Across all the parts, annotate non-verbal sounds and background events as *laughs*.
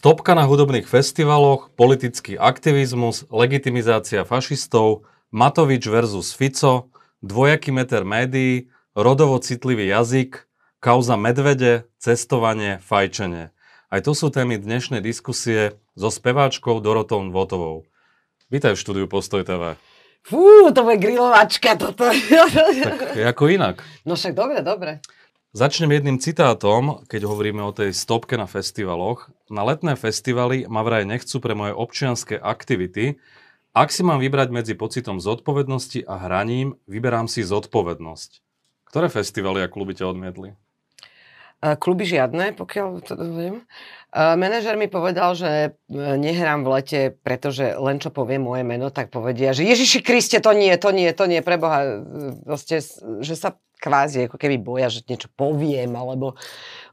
Stopka na hudobných festivaloch, politický aktivizmus, legitimizácia fašistov, Matovič versus Fico, dvojaký meter médií, rodovo citlivý jazyk, kauza medvede, cestovanie, fajčenie. Aj to sú témy dnešnej diskusie so speváčkou Dorotou Votovou. Vítaj v štúdiu Postoj TV. Fú, to bude grilovačka toto. Tak ako inak. No však dobre, dobre. Začnem jedným citátom, keď hovoríme o tej stopke na festivaloch. Na letné festivaly ma vraj nechcú pre moje občianské aktivity. Ak si mám vybrať medzi pocitom zodpovednosti a hraním, vyberám si zodpovednosť. Ktoré festivaly a kluby ťa odmietli? Kluby žiadne, pokiaľ to viem. Manažer mi povedal, že e, nehrám v lete, pretože len čo povie moje meno, tak povedia, že Ježiši Kriste, to nie, to nie, to nie, preboha. Proste, že sa kvázi ako keby boja, že niečo poviem, alebo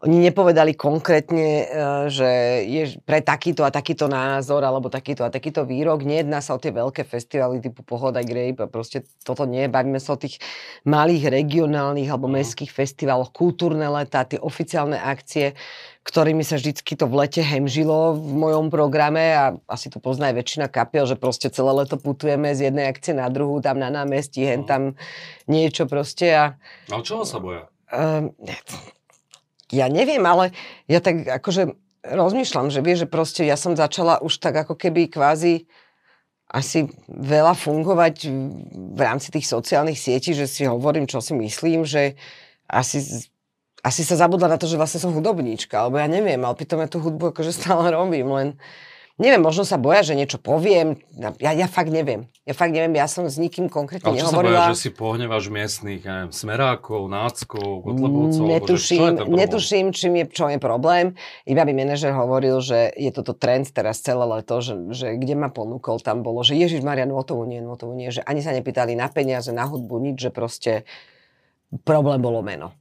oni nepovedali konkrétne, e, že je pre takýto a takýto názor, alebo takýto a takýto výrok. Nejedná sa o tie veľké festivaly typu Pohoda Grape a proste toto nie. Bavíme sa o tých malých regionálnych alebo mhm. mestských festivaloch, kultúrne leta, tie oficiálne akcie, ktorými sa vždycky to v lete hemžilo v mojom programe a asi to pozná aj väčšina kapiel, že proste celé leto putujeme z jednej akcie na druhú, tam na námestí, hen tam niečo proste a... Ale čoho sa boja? Uh, ja neviem, ale ja tak akože rozmýšľam, že vieš, že proste ja som začala už tak ako keby kvázi asi veľa fungovať v rámci tých sociálnych sietí, že si hovorím, čo si myslím, že asi asi sa zabudla na to, že vlastne som hudobníčka, alebo ja neviem, ale pritom ja tú hudbu akože stále robím, len neviem, možno sa boja, že niečo poviem, ja, ja fakt neviem. Ja fakt neviem, ja som s nikým konkrétne ale čo nehovorila. sa boja, že si pohnevaš miestných, neviem, smerákov, náckov, kotlebovcov, netuším, že, netuším, čím je, čo je problém. Iba by manažer hovoril, že je toto trend teraz celé leto, že, že kde ma ponúkol, tam bolo, že Ježiš Maria, Notovu nie, Notovu nie, že ani sa nepýtali na peniaze, na hudbu, nič, že proste problém bolo meno.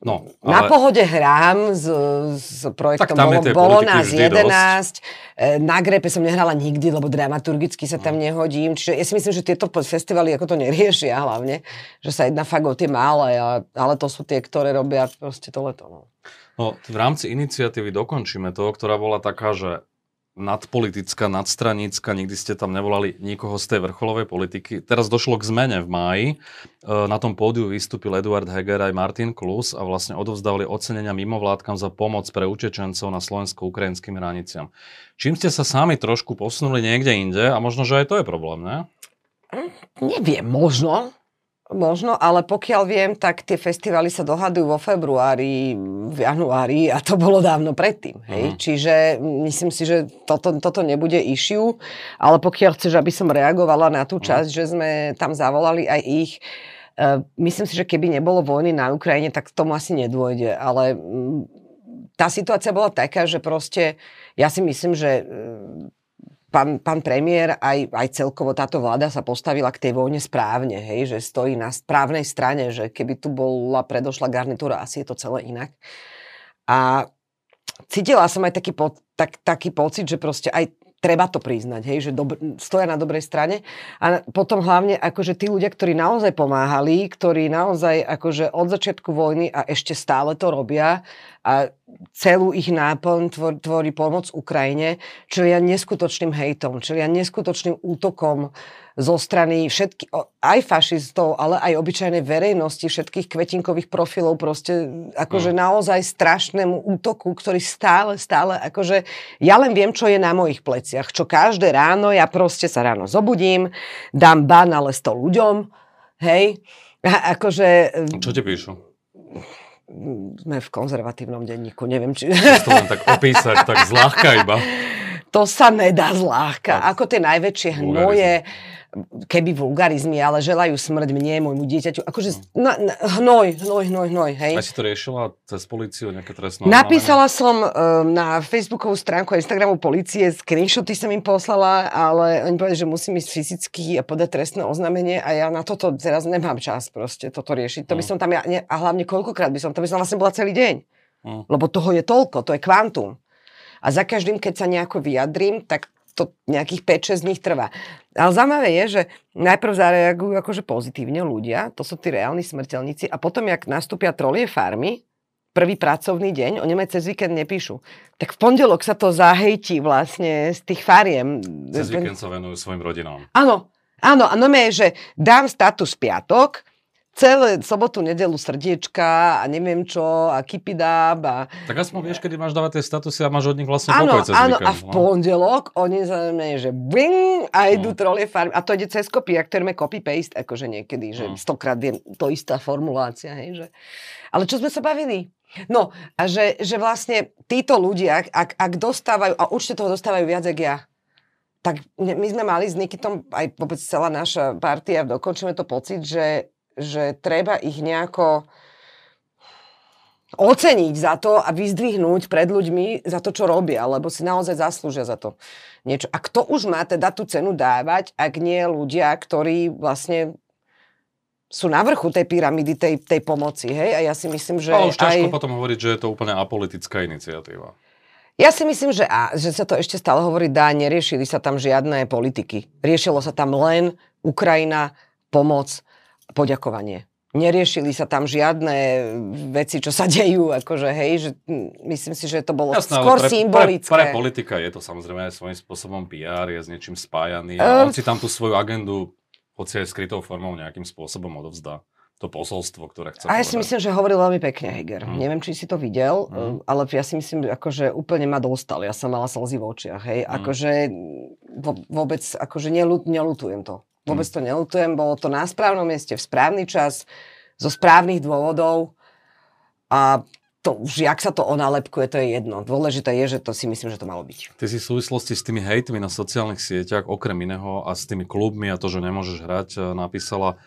No, ale... Na pohode hrám s, s projektom Bolo, bolo nás 11. Dosť. E, na grepe som nehrala nikdy, lebo dramaturgicky sa tam no. nehodím. Čiže ja si myslím, že tieto festivaly ako to neriešia hlavne. Že sa jedná fakt o tie malé, ale to sú tie, ktoré robia proste to leto. No. no v rámci iniciatívy dokončíme to, ktorá bola taká, že nadpolitická, nadstranícka, nikdy ste tam nevolali nikoho z tej vrcholovej politiky. Teraz došlo k zmene v máji. E, na tom pódiu vystúpil Eduard Heger aj Martin Klus a vlastne odovzdali ocenenia mimovládkam za pomoc pre utečencov na slovensko-ukrajinským hraniciam. Čím ste sa sami trošku posunuli niekde inde a možno, že aj to je problém, ne? Neviem, možno. Možno, ale pokiaľ viem, tak tie festivaly sa dohadujú vo februári, v januári a to bolo dávno predtým. Hej? Uh-huh. Čiže myslím si, že toto, toto nebude issue, ale pokiaľ chceš, aby som reagovala na tú časť, uh-huh. že sme tam zavolali aj ich, uh, myslím si, že keby nebolo vojny na Ukrajine, tak k tomu asi nedôjde, ale um, tá situácia bola taká, že proste ja si myslím, že pán, pán premiér aj, aj celkovo táto vláda sa postavila k tej vojne správne, hej, že stojí na správnej strane, že keby tu bola predošla garnitúra, asi je to celé inak. A cítila som aj taký, po, tak, taký pocit, že proste aj treba to priznať, hej, že dobr, stoja na dobrej strane. A potom hlavne akože tí ľudia, ktorí naozaj pomáhali, ktorí naozaj akože od začiatku vojny a ešte stále to robia a celú ich náplň tvor, tvorí pomoc Ukrajine, čo ja neskutočným hejtom, čo ja neskutočným útokom zo strany všetky, aj fašistov, ale aj obyčajnej verejnosti, všetkých kvetinkových profilov, proste akože mm. naozaj strašnému útoku, ktorý stále, stále, akože ja len viem, čo je na mojich pleciach, čo každé ráno, ja proste sa ráno zobudím, dám ban ale 100 ľuďom, hej, a akože... Čo ti píšu? Sme v konzervatívnom denníku, neviem, či... To len tak opísať, tak zľahka iba. To sa nedá zľahka. Ako tie najväčšie hnoje, keby vulgarizmy, ale želajú smrť mne, môjmu dieťaťu. Akože na, na, hnoj, hnoj, hnoj, hnoj, hej. A si to riešila cez policiu, nejaké trestné Napísala som um, na facebookovú stránku a Instagramu policie, screenshoty som im poslala, ale oni povedali, že musím ísť fyzicky a podať trestné oznámenie a ja na toto teraz nemám čas proste toto riešiť. To by mm. som tam, ja, a hlavne koľkokrát by som, to by som vlastne bola celý deň. Mm. Lebo toho je toľko, to je kvantum. A za každým, keď sa nejako vyjadrím, tak to nejakých 5-6 dní trvá. Ale zaujímavé je, že najprv zareagujú akože pozitívne ľudia, to sú tí reálni smrteľníci, a potom, jak nastúpia trolie farmy, prvý pracovný deň, oni aj cez víkend nepíšu. Tak v pondelok sa to zahejtí vlastne z tých fariem. Cez víkend sa venujú svojim rodinám. Áno, áno, a no je, že dám status piatok, celé sobotu, nedelu srdiečka a neviem čo a kipidáb a... Tak aspoň vieš, kedy máš dávať tie statusy a máš od nich vlastne áno, pokoj cez Áno, a v no. pondelok oni znamená, že bing, a idú No. trolie farmy. A to ide cez kopy, ak to copy-paste, akože niekedy, že No. stokrát je to istá formulácia, hej, že... Ale čo sme sa bavili? No, a že, že vlastne títo ľudia, ak, ak dostávajú, a určite toho dostávajú viac, jak ja, tak my sme mali s Nikitom, aj vôbec celá naša partia, dokončíme to pocit, že, že treba ich nejako oceniť za to a vyzdvihnúť pred ľuďmi za to, čo robia, lebo si naozaj zaslúžia za to niečo. A kto už má teda tú cenu dávať, ak nie ľudia, ktorí vlastne sú na vrchu tej pyramidy, tej, tej pomoci, hej? A ja si myslím, že Ale už ťažko aj... potom hovoriť, že je to úplne apolitická iniciatíva. Ja si myslím, že, a, že sa to ešte stále hovorí dá, neriešili sa tam žiadne politiky. Riešilo sa tam len Ukrajina, pomoc, poďakovanie. Neriešili sa tam žiadne veci, čo sa dejú, akože hej, že hm, myslím si, že to bolo Jasné, skôr pre, symbolické. Pre, pre politika je to samozrejme svojím spôsobom PR, je s niečím spájaný a on si tam tú svoju agendu, hoci aj skrytou formou nejakým spôsobom odovzdá. To posolstvo, ktoré chce A ja si povedať. myslím, že hovoril veľmi pekne Heger. Mm. Neviem, či si to videl, Mm. ale ja si myslím, akože úplne ma dostal. Ja som mala slzy v očiach, hej. Mm. Akože vo- vôbec, akože nelut, nelutujem to. Vôbec to nelutujem, bolo to na správnom mieste, v správny čas, zo správnych dôvodov a to už, jak sa to onálepkuje, to je jedno. Dôležité je, že to si myslím, že to malo byť. Ty si v súvislosti s tými hejtmi na sociálnych sieťach, okrem iného, a s tými klubmi a to, že nemôžeš hrať, e, napísala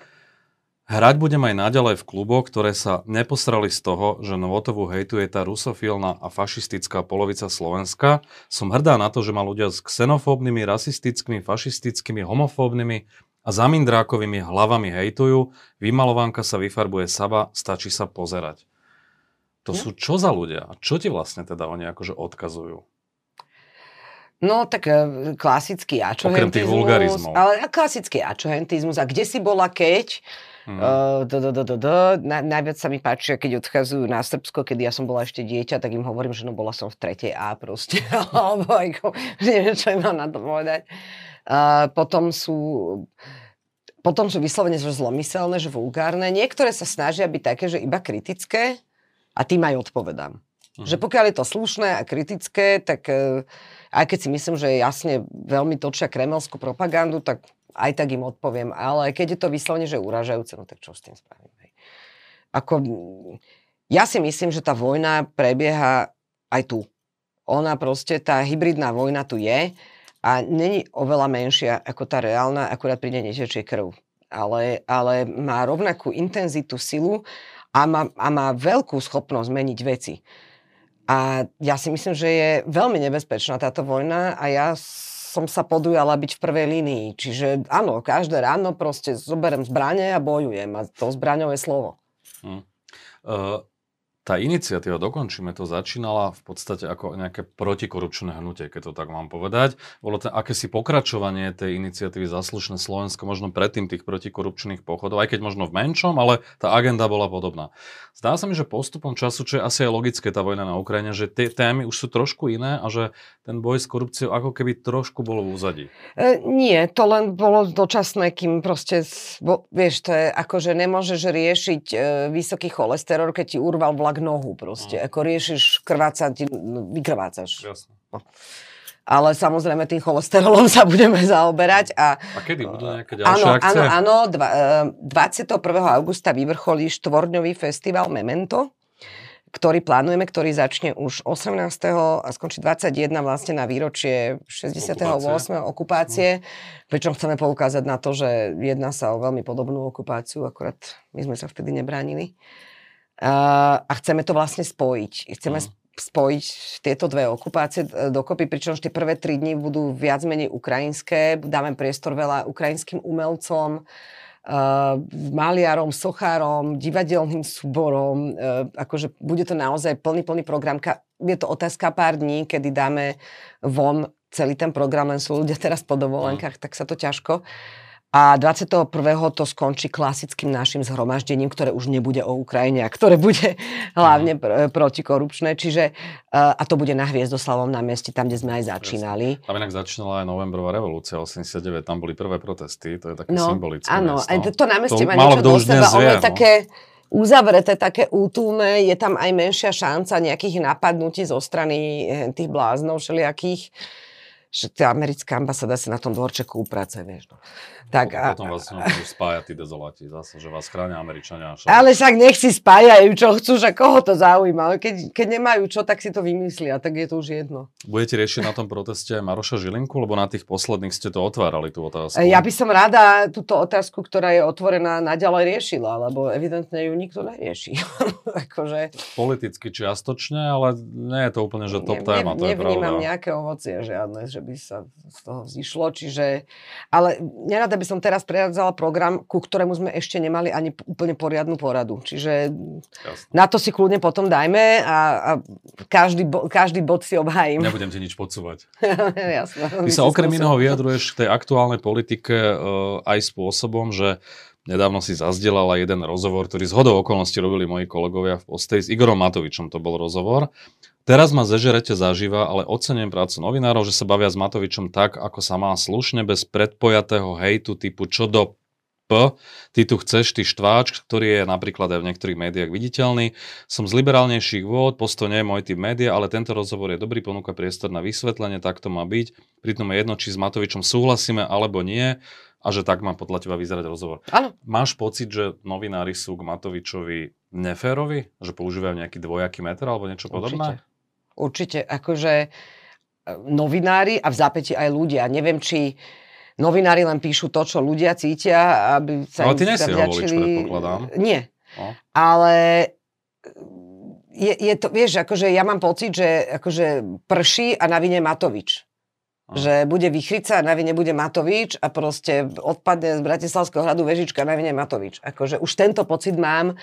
Hrať budem aj naďalej v kluboch, ktoré sa neposrali z toho, že Novotovú hejtuje tá rusofilná a fašistická polovica Slovenska. Som hrdá na to, že ma ľudia s xenofóbnymi, rasistickými, fašistickými, homofóbnymi a zamindrákovými hlavami hejtujú. Vymalovanka sa vyfarbuje saba, stačí sa pozerať. To No. sú čo za ľudia? A čo ti vlastne teda oni akože odkazujú? No, tak e, klasický Okrem tých ačohentizmus. vulgarizmov. Ale klasický ačohentizmus. A kde si bola keď? Hm. Uh, do, do, do, do, do. Na, najviac sa mi páči, keď odchádzajú na Srbsko, keď ja som bola ešte dieťa, tak im hovorím, že no bola som v tretej A proste. *laughs* Alebo ako, neviem, čo im mám na to povedať. Uh, potom sú potom sú vyslovene že zlomyselné, že vulgárne. Niektoré sa snažia byť také, že iba kritické a tým aj odpovedám. Mhm. Že pokiaľ je to slušné a kritické, tak uh, aj keď si myslím, že jasne veľmi točia kremelskú propagandu, tak aj tak im odpoviem, ale keď je to vyslovene, že uražajúce, no tak čo s tým spravím? Hej. Ako, ja si myslím, že tá vojna prebieha aj tu. Ona proste, tá hybridná vojna tu je a není oveľa menšia ako tá reálna, akurát pri nej netečie krv. Ale, ale má rovnakú intenzitu, silu a má, a má veľkú schopnosť meniť veci. A ja si myslím, že je veľmi nebezpečná táto vojna a ja som sa podujala byť v prvej línii. Čiže áno, každé ráno proste zoberiem zbranie a bojujem. A to zbraňou slovo. Uh, tá iniciatíva, dokončíme to, začínala v podstate ako nejaké protikorupčné hnutie, keď to tak mám povedať. Bolo to akési pokračovanie tej iniciatívy Zaslušné Slovensko, možno predtým tých protikorupčných pochodov, aj keď možno v menšom, ale tá agenda bola podobná. Zdá sa mi, že postupom času, čo je asi aj logické tá vojna na Ukrajine, že tie témy už sú trošku iné a že ten boj s korupciou ako keby trošku bol v úzadí. E, nie, to len bolo dočasné, kým proste, bo, vieš, to je ako, že nemôžeš riešiť e, vysoký cholesterol, keď ti urval vlak nohu proste. Mm. Ako riešiš krvácať, no, vykrvácaš. Jasne. Ale samozrejme tým cholesterolom sa budeme zaoberať a A kedy budú nejaké ďalšie Áno, akcie? áno, áno. Dva, e, 21. augusta vyvrcholí štvordňový festival Memento, ktorý plánujeme, ktorý začne už 18. a skončí 21. vlastne na výročie 68. okupácie, okupácie pričom chceme poukázať na to, že jedná sa o veľmi podobnú okupáciu, akorát my sme sa vtedy nebránili. A, a chceme to vlastne spojiť. Chceme Mhm. spojiť tieto dve okupácie e, dokopy, pričom tie prvé tri dni budú viac menej ukrajinské. Dáme priestor veľa ukrajinským umelcom, uh, maliarom, sochárom, divadelným súborom. Uh, akože bude to naozaj plný, plný program. Je to otázka pár dní, kedy dáme von celý ten program, len sú ľudia teraz po dovolenkách, tak sa to ťažko. A 21. to skončí klasickým našim zhromaždením, ktoré už nebude o Ukrajine a ktoré bude *laughs* hlavne pr- protikorupčné. Čiže, uh, a to bude na Hviezdoslavom námestí, tam, kde sme aj začínali. Tam inak začínala aj novembrová revolúcia 89, tam boli prvé protesty, to je také No, symbolické áno, miesto. aj to, námestie má niečo do seba. Ono je no. také uzavreté, také útulné, je tam aj menšia šanca nejakých napadnutí zo strany eh, tých bláznov všelijakých že tá americká ambasáda sa na tom dvorčeku uprace, vieš. No. Tak, a, Potom vás budú spájať tí dezoláti zase, že vás chránia Američania. Však. ale však nech si spájajú, čo chcú, že koho to zaujíma. Keď, keď nemajú čo, tak si to vymyslia, tak je to už jedno. Budete riešiť na tom proteste Maroša Žilinku, lebo na tých posledných ste to otvárali, tú otázku. Ja by som rada túto otázku, ktorá je otvorená, naďalej riešila, lebo evidentne ju nikto nerieši. *laughs* akože, Politicky čiastočne, ale nie je to úplne, že top ne- téma, to je nevnímam pravda. nejaké ovocie žiadne, že by sa z toho zišlo, čiže... Ale nerada by som teraz prerádzala program, ku ktorému sme ešte nemali ani úplne poriadnu poradu. Čiže Jasné. na to si kľudne potom dajme a, a každý, bo, každý bod si obhajím. Nebudem ti nič podsúvať. *laughs* Jasné. Ty sa okrem iného vyjadruješ k tej aktuálnej politike uh, aj spôsobom, že nedávno si zazdielala jeden rozhovor, ktorý z hodou okolností robili moji kolegovia v posteji s Igorom Matovičom, to bol rozhovor. Teraz ma zežerete zaživa, ale ocením prácu novinárov, že sa bavia s Matovičom tak, ako sa má slušne, bez predpojatého hejtu typu čo do P, ty tu chceš, ty štváč, ktorý je napríklad aj v niektorých médiách viditeľný. Som z liberálnejších vôd, postoj nie je môj typ média, ale tento rozhovor je dobrý, ponúka priestor na vysvetlenie, tak to má byť. Pritom je jedno, či s Matovičom súhlasíme alebo nie a že tak má podľa teba vyzerať rozhovor. Áno. Máš pocit, že novinári sú k Matovičovi neférovi? Že používajú nejaký dvojaký meter alebo niečo podobné? Určite. Akože e, novinári a v zápäti aj ľudia. Neviem, či novinári len píšu to, čo ľudia cítia, aby sa Ale ty nie si zavďačili. predpokladám. Nie. No. Ale je, je to, vieš, akože ja mám pocit, že akože prší a na vine Matovič. No. Že bude vychrica a na vine bude Matovič a proste odpadne z Bratislavského hradu vežička na vine Matovič. Akože už tento pocit mám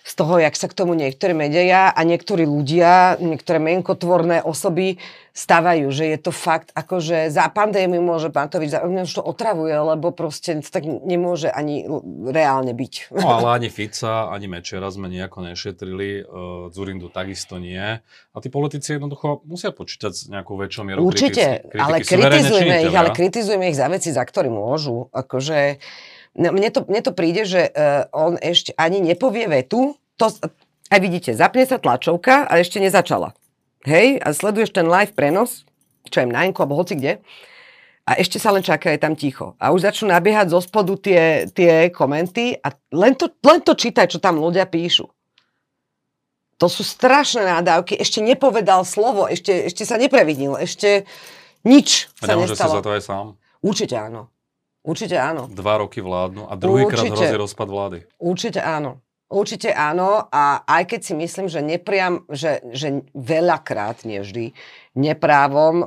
z toho, jak sa k tomu niektoré médiá a niektorí ľudia, niektoré menkotvorné osoby stavajú, že je to fakt, akože za pandémiu môže Matovič, už to otravuje, lebo proste tak nemôže ani reálne byť. No ale *laughs* ani Fica, ani Mečera sme nejako nešetrili, uh, Zurindu takisto nie. A tí politici jednoducho musia počítať s nejakou väčšou mierou Určite, kritiky, ale kritiky. Suverénne kritizujeme ich, ale kritizujeme ich za veci, za ktoré môžu. Akože, no, mne, to, mne to príde, že uh, on ešte ani nepovie vetu, to, aj vidíte, zapne sa tlačovka a ešte nezačala. Hej, a sleduješ ten live prenos, čo je na Inko, alebo hoci kde, a ešte sa len čaká, je tam ticho. A už začnú nabiehať zo spodu tie, tie komenty a len to, len to čítaj, čo tam ľudia píšu. To sú strašné nádávky. Ešte nepovedal slovo, ešte, ešte sa neprevidnil, ešte nič A sa nemôže si nestalo. za to aj sám. Určite áno. Určite áno. Dva roky vládnu a druhýkrát hrozí rozpad vlády. Určite áno. Určite áno a aj keď si myslím, že nepriam, že, že veľakrát, nie vždy, neprávom e,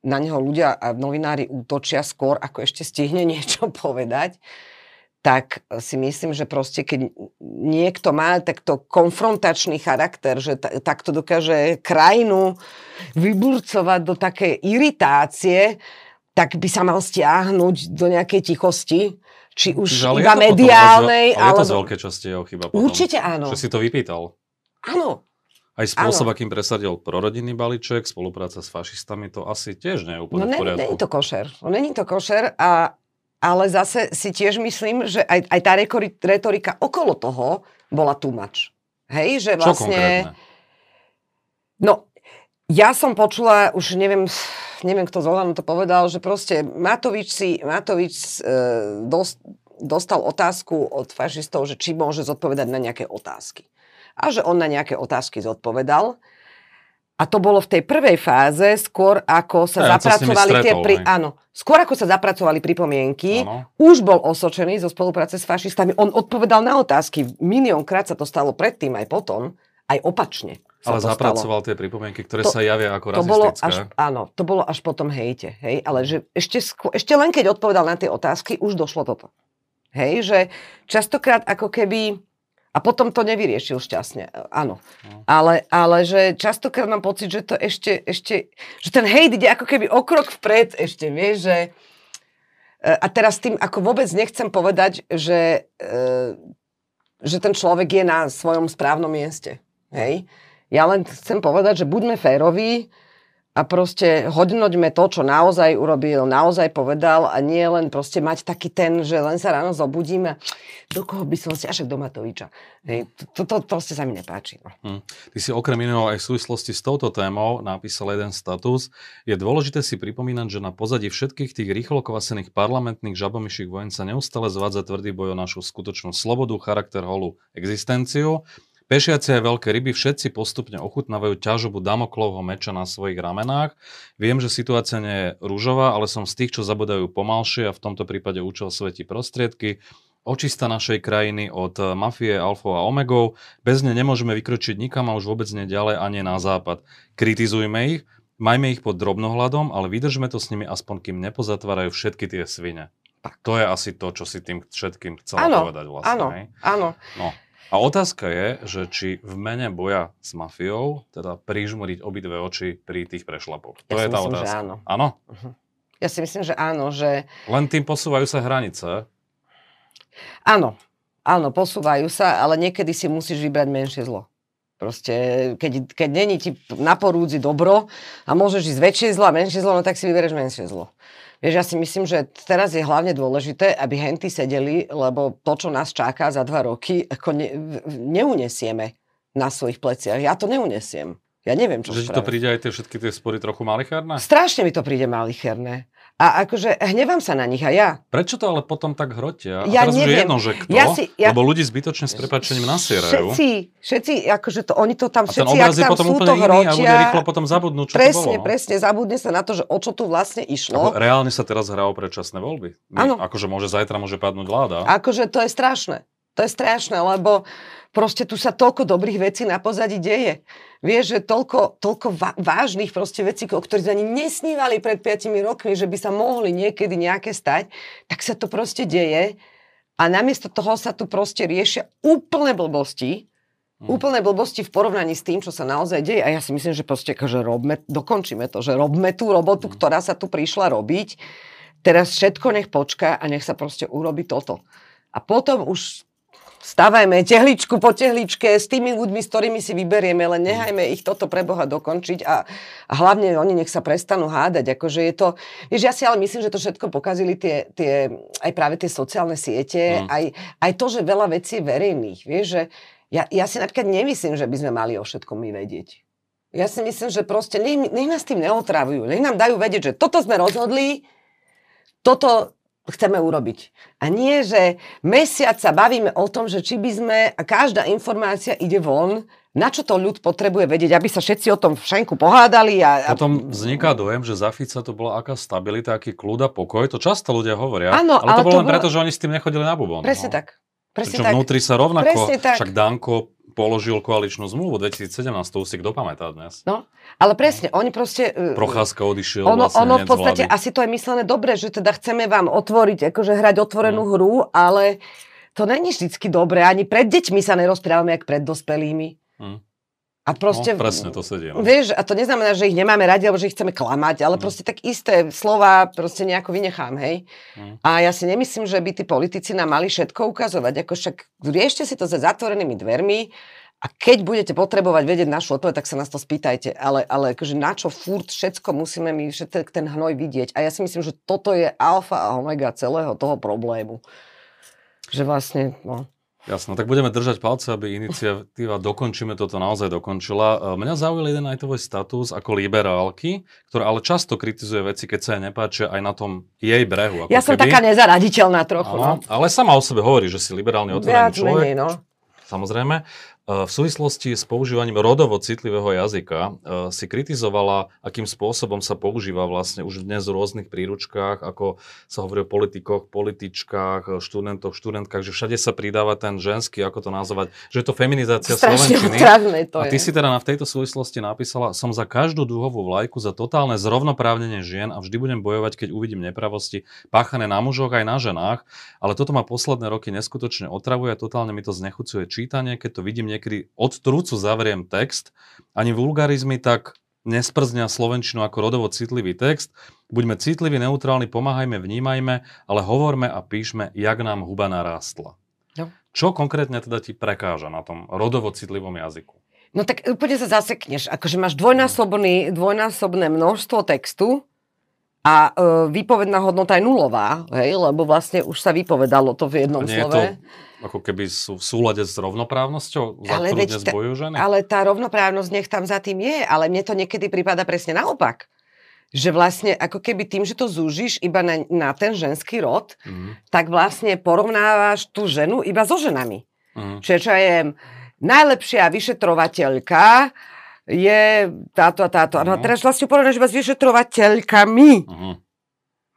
na neho ľudia a novinári útočia skôr, ako ešte stihne *laughs* niečo povedať, tak si myslím, že proste keď niekto má takto konfrontačný charakter, že ta, takto dokáže krajinu vyburcovať do takej iritácie, tak by sa mal stiahnuť do nejakej tichosti, či už Čiže, iba to potom mediálnej, ale je to z veľkej časti jeho chyba potom. Určite áno. Že si to vypýtal. Áno. Aj spôsob, akým presadil prorodinný balíček, spolupráca s fašistami, to asi tiež nie je úplne No v není, poriadku. není to košer. No, není to košer, a, ale zase si tiež myslím, že aj, aj tá retorika okolo toho bola much. Hej, že Čo vlastne... konkrétne? No, ja som počula, už neviem, neviem kto z Olano to povedal, že proste Matovič si, Matovič e, dos, dostal otázku od fašistov, že či môže zodpovedať na nejaké otázky. A že on na nejaké otázky zodpovedal. A to bolo v tej prvej fáze, skôr ako sa Ja, zapracovali tie... stretol, Pri, hej. áno, skôr ako sa zapracovali pripomienky, Áno. už bol osočený zo spolupráce s fašistami. On odpovedal na otázky. Miliónkrát sa to stalo predtým aj potom, aj opačne. Sa Ale to stalo. zapracoval tie pripomienky, ktoré To- sa javia ako To bolo až, áno, to bolo až po tom hejte, hej, ale že ešte, ešte len keď odpovedal na tie otázky, už došlo toto. Hej, že častokrát ako keby, a potom to nevyriešil šťastne, áno, No. ale, ale že častokrát mám pocit, že to ešte, ešte, že ten hejt ide ako keby o krok vpred ešte, vieš, že a teraz tým ako vôbec nechcem povedať, že, e, že ten človek je na svojom správnom mieste. Hej? Ja len chcem povedať, že buďme féroví, a proste hodnoťme to, čo naozaj urobil, naozaj povedal a nie len proste mať taký ten, že len sa ráno zobudíme, do koho by som si, až do Matoviča. Hej, to, to, to proste sa mi nepáči. No. Hm. Ty si okrem iného aj v súvislosti s touto témou napísal jeden status. Je dôležité si pripomínať, že na pozadí všetkých tých rýchlo kvasených parlamentných žabomyších vojen sa neustále zvádza tvrdý boj o našu skutočnú slobodu, charakter, holú existenciu Pešiaci aj veľké ryby všetci postupne ochutnávajú ťažobu Damoklovho meča na svojich ramenách. Viem, že situácia nie je rúžová, ale som z tých, čo zabudajú pomalšie a v tomto prípade účel svetí prostriedky. Očista našej krajiny od mafie, alfov a omegov. Bez ne nemôžeme vykročiť nikam a už vôbec nie ďalej ani na západ. Kritizujme ich, majme ich pod drobnohľadom, ale vydržme to s nimi aspoň kým nepozatvárajú všetky tie svine. Tak. To je asi to, čo si tým všetkým chcela ano, povedať vlastne. Áno, áno. No. A otázka je, že či v mene boja s mafiou, teda prižmuriť obidve oči pri tých prešlapoch. To ja je tá myslím, otázka. Že áno. áno? Uh-huh. Ja si myslím, že áno, že... Len tým posúvajú sa hranice. Áno, áno, posúvajú sa, ale niekedy si musíš vybrať menšie zlo. Proste, keď, keď není ti na porúdzi dobro a môžeš ísť väčšie zlo a menšie zlo, no tak si vyberieš menšie zlo. Vieš, ja si myslím, že teraz je hlavne dôležité, aby henty sedeli, lebo to, čo nás čaká za dva roky, ako ne, neunesieme na svojich pleciach. Ja to neunesiem. Ja neviem, čo Že ti to príde aj tie všetky tie spory trochu malicherné? Strašne mi to príde malicherné. A akože hnevám sa na nich a ja. Prečo to ale potom tak hrotia? A ja teraz neviem. jedno, že kto, ja si, ja... lebo ľudí zbytočne s prepačením nasierajú. Všetci, všetci, akože to, oni to tam a všetci, ten obraz je potom sú úplne hrotia, iný a ľudia rýchlo potom zabudnú, čo presne, to bolo. Presne, zabudne sa na to, že o čo tu vlastne išlo. Ako reálne sa teraz hrá o predčasné voľby. Áno. Akože môže zajtra môže padnúť vláda. Akože to je strašné. To je strašné, lebo proste tu sa toľko dobrých vecí na pozadí deje. Vieš, že toľko, toľko vážnych proste vecí, o ktorých ani nesnívali pred 5 rokmi, že by sa mohli niekedy nejaké stať, tak sa to proste deje a namiesto toho sa tu proste riešia úplné blbosti, Hmm. Úplné blbosti v porovnaní s tým, čo sa naozaj deje. A ja si myslím, že proste že robme, dokončíme to, že robme tú robotu, hmm. ktorá sa tu prišla robiť. Teraz všetko nech počká a nech sa proste urobi toto. A potom už stavajme tehličku po tehličke s tými ľuďmi, s ktorými si vyberieme, len nehajme ich toto pre Boha dokončiť a, a hlavne oni nech sa prestanú hádať. Akože je to, vieš, ja si ale myslím, že to všetko pokazili tie, tie aj práve tie sociálne siete, mm. aj, aj to, že veľa vecí je verejných. Vieš, že ja, ja si napríklad nemyslím, že by sme mali o všetkom my vedieť. Ja si myslím, že proste nech, nech nás tým neotravujú. Nech nám dajú vedieť, že toto sme rozhodli, toto chceme urobiť. A nie, že mesiac sa bavíme o tom, že či by sme, a každá informácia ide von, na čo to ľud potrebuje vedieť, aby sa všetci o tom všenku pohádali. A, a... Potom vzniká dojem, že za Fica to bola aká stabilita, aký kľud a pokoj. To často ľudia hovoria. Ano, ale, ale to bolo len bolo... preto, že oni s tým nechodili na bubon. Presne no. tak. Presne tak. vnútri sa rovnako, však Danko položil koaličnú zmluvu 2017, to si kto pamätá dnes. No, ale presne, oni proste... E, Procházka odišiel ono, vlastne ono v podstate, asi to je myslené dobre, že teda chceme vám otvoriť, akože hrať otvorenú mm. hru, ale to není vždycky dobré. Ani pred deťmi sa nerozprávame, jak pred dospelými. Mm. A proste... No, presne to sedí. No. Vieš, a to neznamená, že ich nemáme radi, alebo že ich chceme klamať, ale mm. proste tak isté slova proste nejako vynechám, hej. Mm. A ja si nemyslím, že by tí politici nám mali všetko ukazovať. Ako však riešte si to za zatvorenými dvermi a keď budete potrebovať vedieť našu odpoveď, tak sa nás to spýtajte. Ale, ale akože na čo furt všetko musíme my všetko ten hnoj vidieť. A ja si myslím, že toto je alfa a omega celého toho problému. Že vlastne, no. Jasno, tak budeme držať palce, aby iniciatíva Dokončíme toto naozaj dokončila. E, mňa zaujal jeden aj tvoj status ako liberálky, ktorá ale často kritizuje veci, keď sa jej nepáčia aj na tom jej brehu. Ako ja som keby. taká nezaraditeľná trochu. Áno, no. Ale sama o sebe hovorí, že si liberálny otvorený Viac človek. Menej, no. Samozrejme. E, v súvislosti s používaním rodovo citlivého jazyka e, si kritizovala, akým spôsobom sa používa vlastne už dnes v rôznych príručkách, ako sa hovorí o politikoch, političkách, študentoch, študentkách, že všade sa pridáva ten ženský, ako to nazvať, že je to feminizácia Strašne Slovenčiny. To a ty si teda v tejto súvislosti napísala, som za každú dúhovú vlajku, za totálne zrovnoprávnenie žien a vždy budem bojovať, keď uvidím nepravosti páchané na mužoch aj na ženách, ale toto ma posledné roky neskutočne otravuje, totálne mi to znechucuje čítanie, keď to vidím niekedy od trúcu zavriem text, ani vulgarizmy tak nesprznia slovenčinu ako rodovo citlivý text. Buďme citliví, neutrálni, pomáhajme, vnímajme, ale hovorme a píšme, jak nám huba narástla. Jo. Čo konkrétne teda ti prekáža na tom rodovo citlivom jazyku? No tak úplne sa zasekneš. Akože máš dvojnásobný, dvojnásobné množstvo textu a e, výpovedná hodnota je nulová, hej, lebo vlastne už sa vypovedalo to v jednom nie je slove. to ako keby sú v súlade s rovnoprávnosťou? Za Ale ktorú dnes ta- bojujú ženy? Ale tá rovnoprávnosť nech tam za tým je, ale mne to niekedy prípada presne naopak. Že vlastne ako keby tým, že to zúžiš iba na, na ten ženský rod, Mhm. tak vlastne porovnávaš tú ženu iba so ženami. Mhm. Čiže čo je najlepšia vyšetrovateľka je táto a táto. No a No. teraz vlastne porovnáš iba s vyšetrovateľkami. Mhm.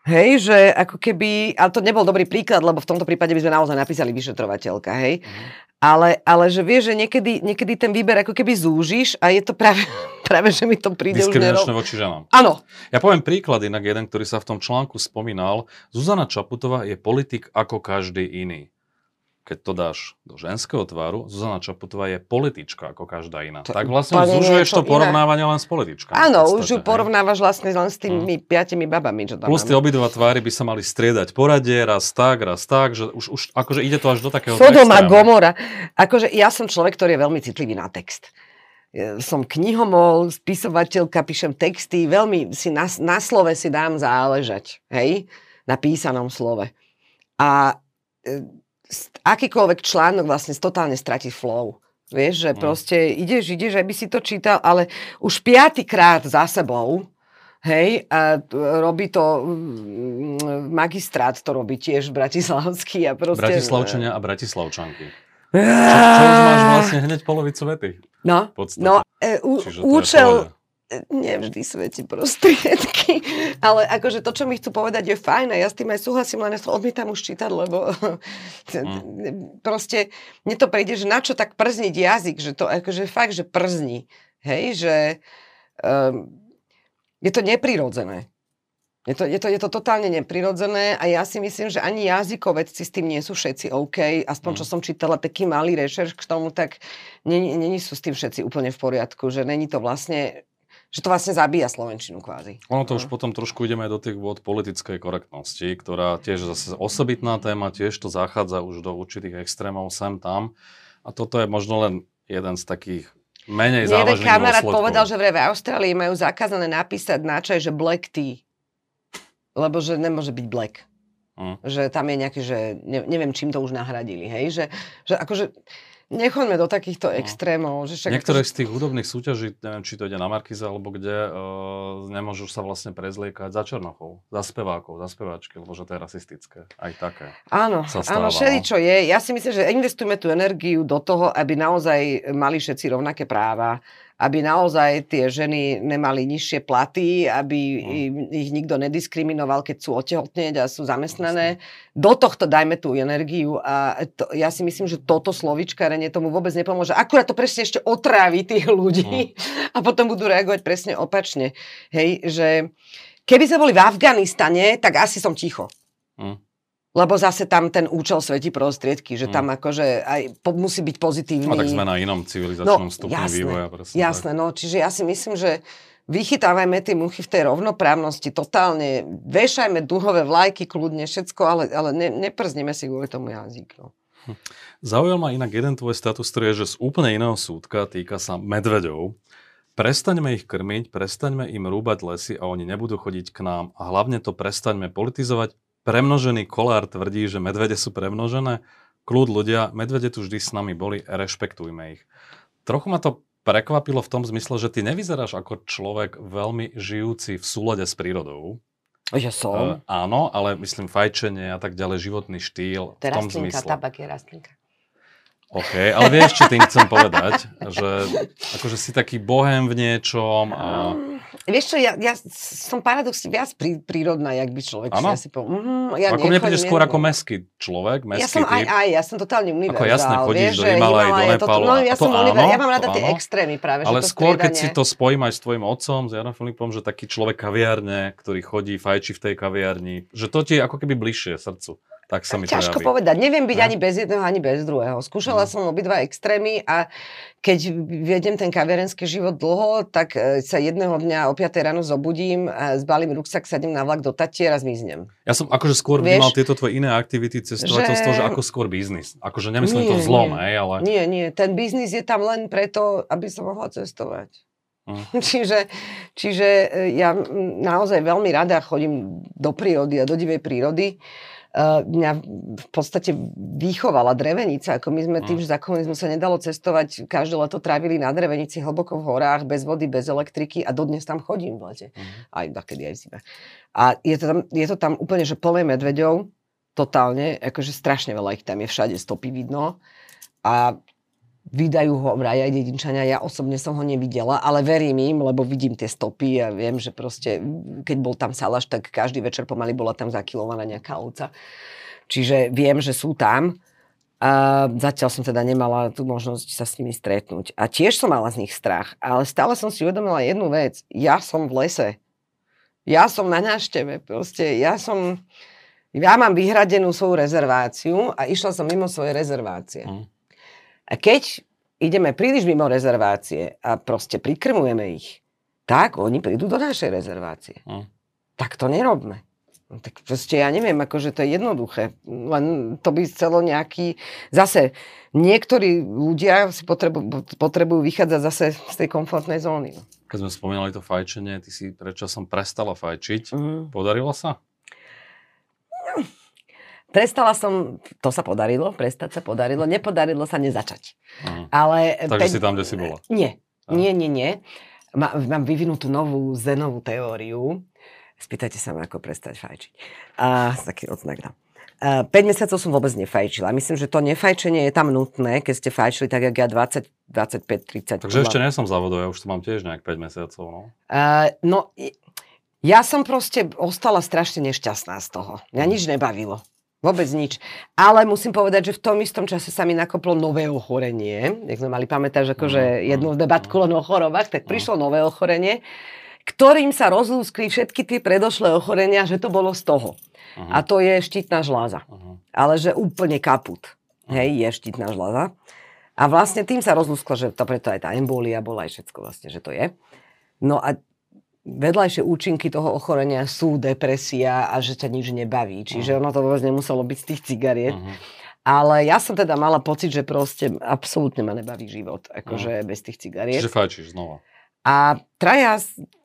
Hej, že ako keby, ale to nebol dobrý príklad, lebo v tomto prípade by sme naozaj napísali vyšetrovateľka, hej. Mhm. Ale, ale že vieš, že niekedy, niekedy ten výber ako keby zúžiš a je to práve, *laughs* práve že mi to príde už Diskriminačné nerov... voči ženám. Áno, Ja poviem príklad inak jeden, ktorý sa v tom článku spomínal. Zuzana Čaputová je politik ako každý iný. Keď to dáš do ženského tváru, Zuzana Čaputová je politička ako každá iná. To tak vlastne zužuješ niečo to iné. porovnávanie len s političkami. áno, podstate, už ju hej. porovnávaš vlastne len s tými piatimi babami, čo tam Plus tie obidva tvári by sa mali striedať poradie, raz tak, raz tak, že už, už akože ide to až do takého Sodoma, Gomora. Akože ja som človek, ktorý je veľmi citlivý na text. Som knihomol, spisovateľka, píšem texty, veľmi si na, na slove si dám záležať, hej, na písanom slove. A e, akýkoľvek článok vlastne totálne stratí flow. Vieš, že Mm. proste ideš, ideš, aby si to čítal, ale už piatýkrát za sebou, hej, a robí to, mm, magistrát to robí tiež bratislavský a proste... Bratislavčania a Bratislavčanky. Čo, čo už máš vlastne hneď polovicu vety. No, no e, u, účel, nevždy svetí prostriedky, *laughs* ale akože to, čo mi chcú povedať, je fajn a ja s tým aj súhlasím, len ja to odmietam už čítať, lebo *laughs* Mm. proste mne to príde, že na čo tak przniť jazyk, že to akože fakt, že przní, hej, že um, je to neprirodzené. Je to, je, to, je to totálne neprirodzené a ja si myslím, že ani jazykovedci s tým nie sú všetci OK. Aspoň čo Mm. som čítala taký malý rešerš k tomu, tak není, není sú s tým všetci úplne v poriadku, že není to vlastne, že to vlastne zabíja Slovenčinu kvázi. Ono to už potom trošku ideme aj do tých vôd politickej korektnosti, ktorá tiež zase osobitná téma, tiež to zachádza už do určitých extrémov sem tam. A toto je možno len jeden z takých menej Mne jeden závažných kamarát dôsledkov. povedal, že v Austrálii majú zakázané napísať na čaj, že black tea. Lebo že nemôže byť black. Hm. Že tam je nejaký, že ne, neviem, čím to už nahradili, hej? Že, že akože nechoďme do takýchto No. extrémov. Že však Niektoré akože, z tých hudobných súťaží, neviem, či to ide na Markiza alebo kde, uh, nemôžu sa vlastne prezliekať za Černochov, za spevákov, za speváčky, lebo že to je rasistické. Aj také. Áno, sa stáva, áno, no. všeli čo je. Ja si myslím, že investujeme tú energiu do toho, aby naozaj mali všetci rovnaké práva, aby naozaj tie ženy nemali nižšie platy, aby Mm. ich nikto nediskriminoval, keď sú otehotnieť a sú zamestnané. Do tohto dajme tú energiu a to, ja si myslím, že toto slovičkarenie tomu vôbec nepomôže. Akurát to presne ešte otrávi tých ľudí *laughs* a potom budú reagovať presne opačne. Hej, že keby sme boli v Afganistane, tak asi som ticho. Hm. Lebo zase tam ten účel svetí prostriedky, že tam akože aj po, musí byť pozitívny. No tak sme na inom civilizačnom No, stupni jasné, vývoja. Presne Jasné, no čiže ja si myslím, že vychytávajme tie muchy v tej rovnoprávnosti, totálne, vešajme duhové vlajky kľudne, všetko, ale, ale ne, neprzneme si kvôli tomu jazyk. No. Tak. Zaujal ma inak jeden tvoj status, ktorý je že z úplne iného súdka, týka sa medveďov. Prestaňme ich krmiť, prestaňme im rúbať lesy a oni nebudú chodiť k nám. A hlavne to prestaňme politizovať. Premnožený kolár tvrdí, že medvede sú premnožené. Kľud ľudia, medvede tu vždy s nami boli, rešpektujme ich. Trochu ma to prekvapilo v tom zmysle, že ty nevyzeráš ako človek veľmi žijúci v súlade s prírodou. Ja som. E, áno, ale myslím fajčenie a tak ďalej, životný štýl To je v tom rastlinka, zmysle. tabak je rastlinka. OK, ale vieš, čo tým chcem povedať? Že akože si taký bohem v niečom a... Vieš čo, ja, ja som paradoxne viac prí, prírodná, jak by človek Áno? si asi povedal. Mm, ja ako mne prídeš skôr ja- ako meský človek, meský Ja som aj, typ. aj, ja som totálne univerzál. jasne, chodíš vieš, do Himalaj, do Himalaj, toto- Nepalu No, ja to som áno, ja mám rada tie extrémy práve. Ale že to skôr, keď si to spojím aj s tvojim otcom, s Janom Filipom, že taký človek kaviárne, ktorý chodí, fajčí v tej kaviarni, že to ti je ako keby bližšie srdcu. Tak sa mi Ťažko to javí. povedať. Neviem byť Ne? ani bez jedného, ani bez druhého. Skúšala Mhm. som obidva extrémy a keď vedem ten kaviarenský život dlho, tak e, sa jedného dňa o 5 ráno zobudím, a zbalím ruksak, sadnem na vlak do Tatier a zmiznem. Ja som akože skôr Vieš, vnímal tieto tvoje iné aktivity cestovateľstvo, že... že- ako skôr biznis. Akože nemyslím Nie, to zlom, nie. hej, ale... Nie, nie, ten biznis je tam len preto, aby som mohla cestovať. Hm. *laughs* čiže, čiže e, ja mm, naozaj veľmi rada chodím do prírody a do divej prírody. Uh, mňa v podstate vychovala drevenica, ako my sme tým, Mm. že za komunizmu sa nedalo cestovať, každé leto trávili na drevenici hlboko v horách, bez vody, bez elektriky a dodnes tam chodím v lete. Mhm. Aj takedy aj v zime. A je to tam, je to tam úplne, že plné medveďov, totálne, akože strašne veľa ich tam je, všade stopy vidno. A vydajú ho vraj aj dedinčania, ja osobne som ho nevidela, ale verím im, lebo vidím tie stopy a viem, že proste, keď bol tam salaš, tak každý večer pomaly bola tam zakilovaná nejaká ovca. Čiže viem, že sú tam. A zatiaľ som teda nemala tú možnosť sa s nimi stretnúť. A tiež som mala z nich strach, ale stále som si uvedomila jednu vec. Ja som v lese. Ja som na návšteve. Proste ja som... Ja mám vyhradenú svoju rezerváciu a išla som mimo svojej rezervácie. Mhm. A keď ideme príliš mimo rezervácie a proste prikrmujeme ich, tak oni prídu do našej rezervácie. Mhm. Tak to nerobme. No, tak proste ja neviem, akože to je jednoduché. Len to by chcelo nejaký... Zase, niektorí ľudia si potrebujú, potrebujú vychádzať zase z tej komfortnej zóny. Keď sme spomínali to fajčenie, ty si predčasom prestala fajčiť. Mm. Podarilo sa? Prestala som, to sa podarilo, prestať sa podarilo, nepodarilo sa nezačať. Mhm. Ale Takže päť- si tam, kde si bola. Nie, A. nie, nie, nie. Má, mám vyvinutú novú zenovú teóriu. Spýtajte sa ma, ako prestať fajčiť. A taký odznak dám. A 5 mesiacov som vôbec nefajčila. Myslím, že to nefajčenie je tam nutné, keď ste fajčili tak, jak ja 20, 25, 30. Takže ešte nie som závodov, ja už to mám tiež nejak 5 mesiacov. No. Uh, no, ja som proste ostala strašne nešťastná z toho. Mňa nič nebavilo. Vôbec nič. Ale musím povedať, že v tom istom čase sa mi nakoplo nové ochorenie. Jak sme mali pamätať, že akože Mhm, jednu mhm, debatku len o chorobách, tak prišlo nové ochorenie, ktorým sa rozlúskli všetky tie predošlé ochorenia, že to bolo z toho. Uh-huh. A to je štítna žláza. uh-huh. Ale že úplne kaput. Hej, je štítna žláza. A vlastne tým sa rozlúsklo, že to preto aj tá embolia bola aj všetko vlastne, že to je. No a vedľajšie účinky toho ochorenia sú depresia a že ťa nič nebaví. Čiže ono to vôbec nemuselo byť z tých cigariet. Uh-huh. Ale ja som teda mala pocit, že proste absolútne ma nebaví život, akože bez tých cigariet. Čiže fajčíš znova. A traja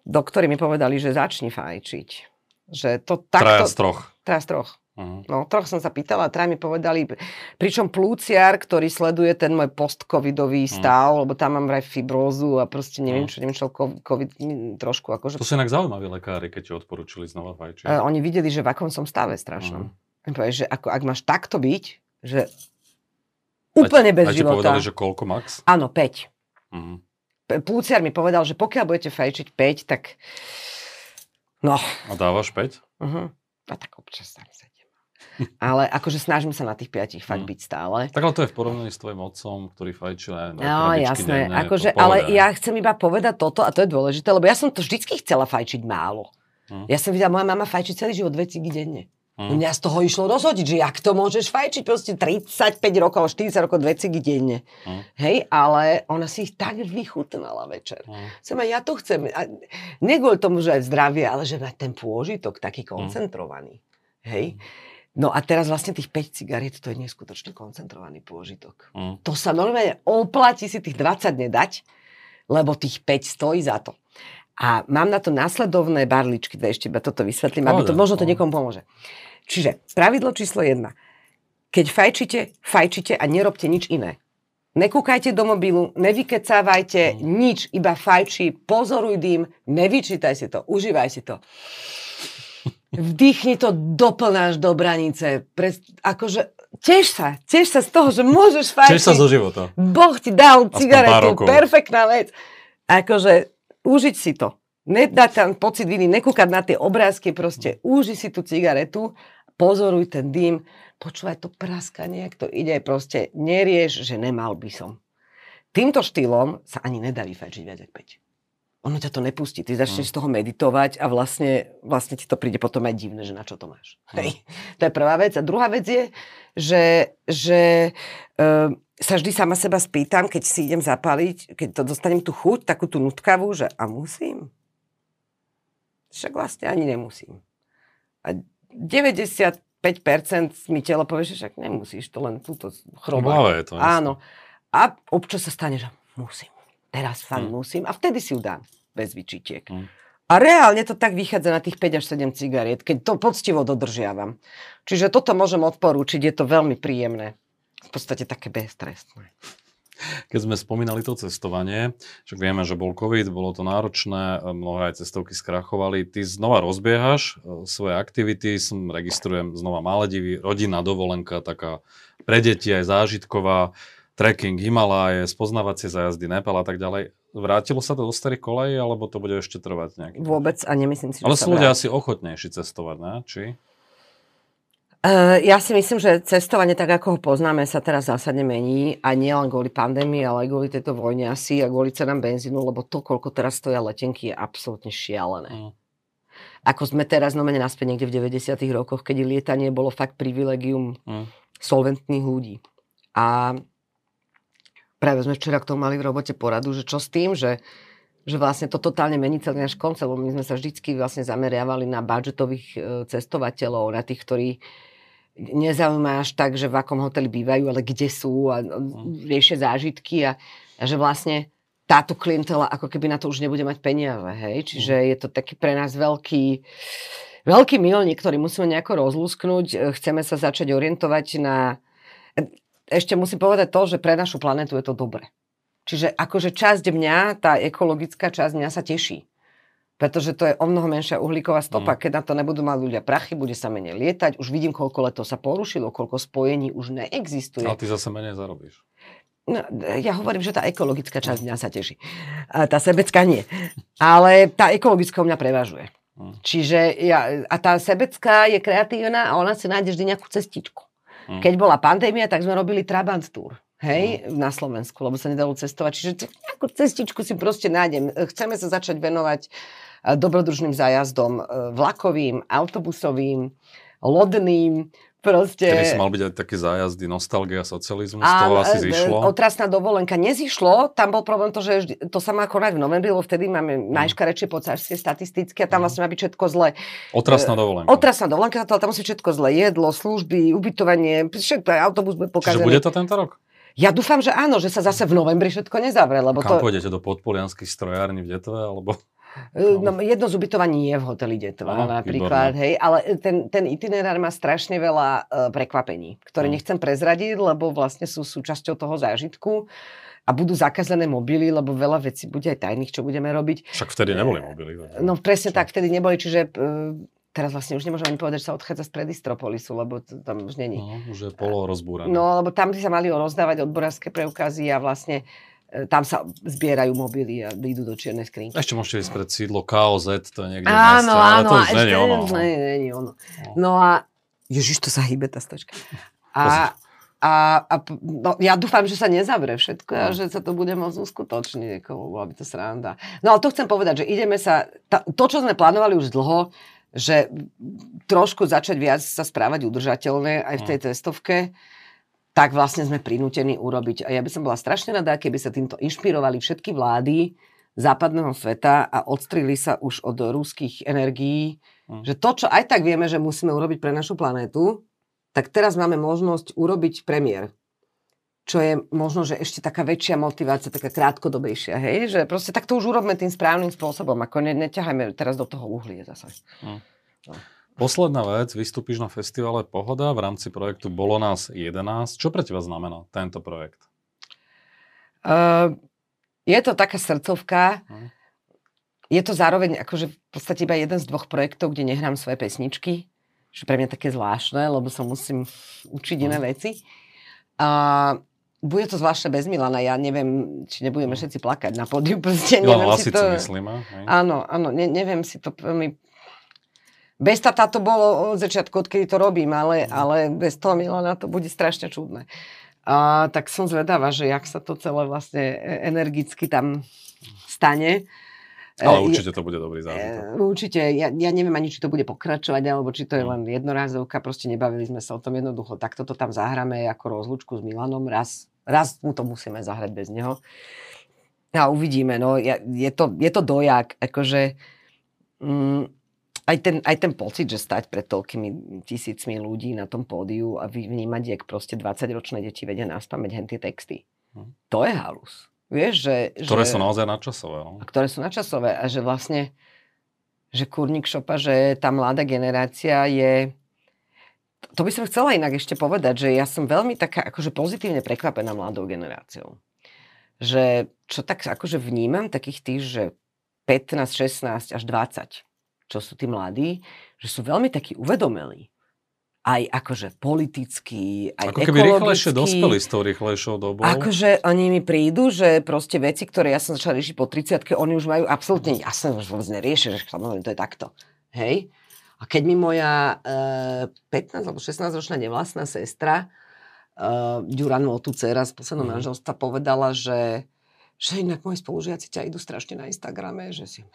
doktori mi povedali, že začni fajčiť. Že to Traja takto... z troch. Traja z troch. Uh-huh. No, troch som sa pýtala, traja mi povedali, pričom plúciar, ktorý sleduje ten môj post-covidový Mm. stav, lebo tam mám vraj fibrózu a proste neviem Mm. čo, neviem čo, covid mi trošku akože... To sú inak zaujímaví lekári, keď ti odporúčili znova fajčiť. Uh, oni videli, že v akom som stave strašnom. Mhm. Mm. Povedali, že ako, ak máš takto byť, že úplne bez Aj ti života. povedali, že koľko max? Áno, 5. Uh-huh. P- Plúciar mi povedal, že pokiaľ budete fajčiť 5, tak... No, A dávaš 5? uh-huh. a tak občas tam sedím. Ale akože snažím sa na tých 5 fakt Mm. byť stále. Tak ale to je v porovnaní s tvojim otcom, ktorý fajčil aj no, No jasné, denne, akože, ale ja chcem iba povedať toto a to je dôležité, lebo ja som to vždycky chcela fajčiť málo. Hm. Ja som videla, moja mama fajčí celý život dve cigy denne. Hm. Mňa z toho išlo rozhodiť, že jak to môžeš fajčiť proste 35 rokov, 40 rokov, dve cigy denne. Hm. Hej, ale ona si ich tak vychutnala večer. Som aj ja to chcem. A nie kvôli tomu, že aj zdravie, ale že mať ten pôžitok taký koncentrovaný. Hej. No a teraz vlastne tých 5 cigariet, to je neskutočne koncentrovaný pôžitok. Hm. To sa normálne oplatí si tých 20 nedať, lebo tých 5 stojí za to. A mám na to následovné barličky, to ešte iba toto vysvetlím, aby to možno to pohode. niekomu pomôže. Čiže pravidlo číslo 1. Keď fajčite, fajčite a nerobte nič iné. Nekúkajte do mobilu, nevykecávajte, Mm. nič, iba fajči, pozoruj dým, nevyčítaj si to, užívaj si to. Vdýchni to doplnáš do branice. Pre, akože, teš sa, teš sa z toho, že môžeš fajčiť. Tiež sa zo života. Boh ti dal cigaretu, perfektná vec. Akože, užiť si to. Nedať tam pocit viny, nekúkať na tie obrázky, proste uži si tú cigaretu, pozoruj ten dým, počúvaj to praskanie, ak to ide, proste nerieš, že nemal by som. Týmto štýlom sa ani nedá vyfajčiť viac ako 5. ono ťa to nepustí. Ty začneš mm. z toho meditovať a vlastne, vlastne ti to príde potom aj divné, že na čo to máš. Mm. Hej. To je prvá vec. A druhá vec je, že, že uh, sa vždy sama seba spýtam, keď si idem zapaliť, keď to dostanem tú chuť, takú tú nutkavú, že a musím? Však vlastne ani nemusím. A 95% mi telo povie, že však nemusíš, to len túto chrobá. je to. Áno. A občas sa stane, že musím. Teraz fakt hmm. musím. A vtedy si ju dám bez vyčitiek. Hmm. A reálne to tak vychádza na tých 5 až 7 cigariet, keď to poctivo dodržiavam. Čiže toto môžem odporúčiť, je to veľmi príjemné. V podstate také beztrestné. Keď sme spomínali to cestovanie, však vieme, že bol COVID, bolo to náročné, mnohé aj cestovky skrachovali. Ty znova rozbiehaš e, svoje aktivity, som registrujem znova Maledivy, rodinná dovolenka, taká pre deti aj zážitková trekking, Himaláje, spoznávacie zajazdy, Nepal a tak ďalej. Vrátilo sa to do starých kolejí, alebo to bude ešte trvať nejaký? Vôbec a nemyslím si, že Ale sú ľudia asi ochotnejší cestovať, ne? Či? Uh, ja si myslím, že cestovanie tak, ako ho poznáme, sa teraz zásadne mení a nie len kvôli pandémii, ale aj kvôli tejto vojne asi a kvôli cenám benzínu, lebo to, koľko teraz stoja letenky, je absolútne šialené. Mm. Ako sme teraz no mene naspäť niekde v 90 rokoch, keď lietanie bolo fakt privilegium mm. solventných ľudí. A práve sme včera k tomu mali v robote poradu, že čo s tým, že, že vlastne to totálne mení celý náš koncept, lebo my sme sa vždycky vlastne zameriavali na budžetových e, cestovateľov, na tých, ktorí nezaujíma až tak, že v akom hoteli bývajú, ale kde sú a mhm. riešia zážitky a, a že vlastne táto klientela ako keby na to už nebude mať peniaze, hej? Čiže mhm. je to taký pre nás veľký, veľký milník, ktorý musíme nejako rozlúsknuť. E, chceme sa začať orientovať na ešte musím povedať to, že pre našu planetu je to dobre. Čiže akože časť mňa, tá ekologická časť mňa sa teší. Pretože to je o mnoho menšia uhlíková stopa. Mm. Keď na to nebudú mať ľudia prachy, bude sa menej lietať. Už vidím, koľko letov sa porušilo, koľko spojení už neexistuje. Ale ty zase menej zarobíš. No, ja hovorím, že tá ekologická časť mňa sa teší. A tá sebecká nie. Ale tá ekologická mňa prevažuje. Mm. Čiže ja, a tá sebecká je kreatívna a ona si nájde vždy nejakú cestičku. Mm. Keď bola pandémia, tak sme robili Trabant Tour. Hej, mm. na Slovensku, lebo sa nedalo cestovať. Čiže nejakú cestičku si proste nájdem. Chceme sa začať venovať eh, dobrodružným zájazdom eh, vlakovým, autobusovým, lodným, Proste... Kedy si mal byť aj také zájazdy, nostalgia, socializmus, toho asi e, zišlo? Otrasná dovolenka nezišlo, tam bol problém to, že to sa má konať v novembri, lebo vtedy máme mm. najškarečšie pocárske statistické a tam mm. vlastne má byť všetko zle. Otrasná e, dovolenka. Otrasná dovolenka, tam musí všetko zle. Jedlo, služby, ubytovanie, všetko, autobus bude pokazený. Čiže bude to tento rok? Ja dúfam, že áno, že sa zase v novembri všetko nezavre. Lebo Kam to... pôjdete, do podpolianských strojární v Detve, alebo... No. no. Jedno z ubytovaní je v hoteli Detva no, napríklad, výborné. hej, ale ten, ten itinerár má strašne veľa uh, prekvapení, ktoré no. nechcem prezradiť, lebo vlastne sú súčasťou toho zážitku a budú zakazené mobily, lebo veľa vecí bude aj tajných, čo budeme robiť. Však vtedy neboli mobily. No presne čo? tak, vtedy neboli, čiže uh, teraz vlastne už nemôžem ani povedať, že sa odchádza z Predistropolisu, lebo to tam už není. No, už je polo rozbúrané. No, lebo tam by sa mali rozdávať odborárske preukazy a vlastne E, tam sa zbierajú mobily a idú do čiernej skrinky. Ešte môžete ísť pred sídlo KOZ, to je niekde áno, v áno, to už nie je ono. Nie, nie, ono. No. no a, ježiš, to sa hýbe tá stočka. A, a, a no, ja dúfam, že sa nezavre všetko a no. že sa to bude môcť uskutočniť. Bola by to sranda. No ale to chcem povedať, že ideme sa, ta, to, čo sme plánovali už dlho, že trošku začať viac sa správať udržateľné aj v tej cestovke, tak vlastne sme prinútení urobiť. A ja by som bola strašne rada, keby sa týmto inšpirovali všetky vlády západného sveta a odstrili sa už od ruských energií, mm. že to, čo aj tak vieme, že musíme urobiť pre našu planétu, tak teraz máme možnosť urobiť premiér. Čo je možno, že ešte taká väčšia motivácia, taká krátkodobejšia, hej? Že proste tak to už urobme tým správnym spôsobom, ako ne, neťahajme teraz do toho uhlie zase. Mm. No. Posledná vec, vystúpiš na festivale Pohoda v rámci projektu Bolo nás 11. Čo pre teba znamená tento projekt? Uh, je to taká srdcovka. Uh. Je to zároveň akože v podstate iba jeden z dvoch projektov, kde nehrám svoje pesničky. Čo pre mňa také zvláštne, lebo sa musím učiť uh. iné veci. Uh, bude to zvláštne bez Milana, ja neviem, či nebudeme všetci plakať na pódiu, proste neviem si to... Myslím, áno, áno, ne, neviem si to veľmi bez tata to bolo od začiatku, odkedy to robím, ale, mhm. ale bez toho Milana to bude strašne čudné. A, tak som zvedavá, že jak sa to celé vlastne e, energicky tam stane. Ale určite to bude dobrý zážitok. Určite, ja, ja neviem ani, či to bude pokračovať, alebo či to je len jednorázovka, proste nebavili sme sa o tom jednoducho. Takto to tam zahráme ako rozlučku s Milanom, raz, raz mu to musíme zahrať bez neho. A uvidíme, no, ja, je, to, je to dojak, akože mm, aj, ten, aj ten pocit, že stať pred toľkými tisícmi ľudí na tom pódiu a vnímať, jak proste 20-ročné deti vedia nás pamäť hen tie texty. Hm. To je halus. Vieš, že... Ktoré že, sú naozaj nadčasové. No? A ktoré sú nadčasové a že vlastne, že kurník šopa, že tá mladá generácia je... To by som chcela inak ešte povedať, že ja som veľmi taká akože pozitívne prekvapená mladou generáciou. Že čo tak akože vnímam takých tých, že 15, 16 až 20, čo sú tí mladí, že sú veľmi takí uvedomelí aj akože politicky, aj Ako keby rýchlejšie dospeli s tou rýchlejšou dobou. Akože oni mi prídu, že proste veci, ktoré ja som začala riešiť po 30 oni už majú absolútne jasné, už vôbec neriešia, že samozrejme to je takto. Hej? A keď mi moja e, 15 alebo 16 ročná nevlastná sestra e, Duran Motu, dcera z posledného mm. manželstva, povedala, že že inak moji spolužiaci ťa idú strašne na Instagrame, že si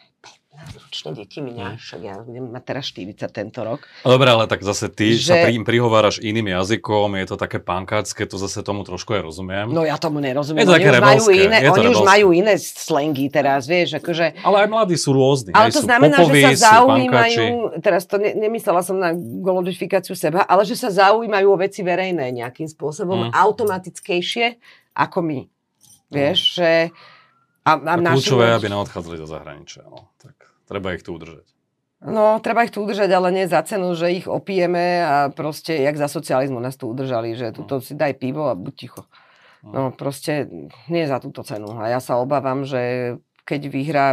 15 ročné deti miňa, však ja budem mať teraz 40 tento rok. Dobre, ale tak zase ty že... sa pri, prihováraš iným jazykom, je to také pankácké, to zase tomu trošku aj rozumiem. No ja tomu nerozumiem. Je to oni už majú iné, je to oni už majú iné slangy teraz, vieš, akože... Ale aj mladí sú rôzni. Ale to znamená, popoví, že sa zaujímajú, teraz to ne, nemyslela som na glorifikáciu seba, ale že sa zaujímajú o veci verejné nejakým spôsobom hmm. automatickejšie ako my. Vieš, že... A, a, a kľúčové, aby neodchádzali do zahraničia. No. Tak treba ich tu udržať. No, treba ich tu udržať, ale nie za cenu, že ich opijeme a proste, jak za socializmu nás tu udržali, že tuto si daj pivo a buď ticho. No, no proste nie za túto cenu. A ja sa obávam, že keď vyhrá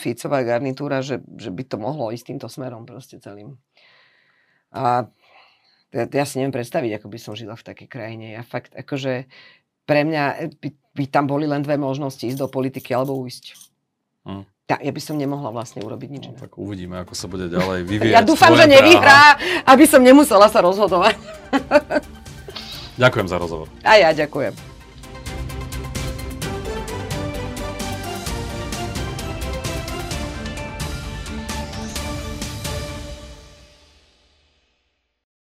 Ficová garnitúra, že, že by to mohlo ísť týmto smerom proste celým. A ja, ja si neviem predstaviť, ako by som žila v takej krajine. Ja fakt, akože pre mňa by, by tam boli len dve možnosti, ísť do politiky alebo ujsť. Hm. Ja, ja by som nemohla vlastne urobiť nič. No, tak uvidíme, ako sa bude ďalej *laughs* vyvíjať. ja dúfam, že nevyhrá, aby som nemusela sa rozhodovať. *laughs* ďakujem za rozhovor. A ja ďakujem.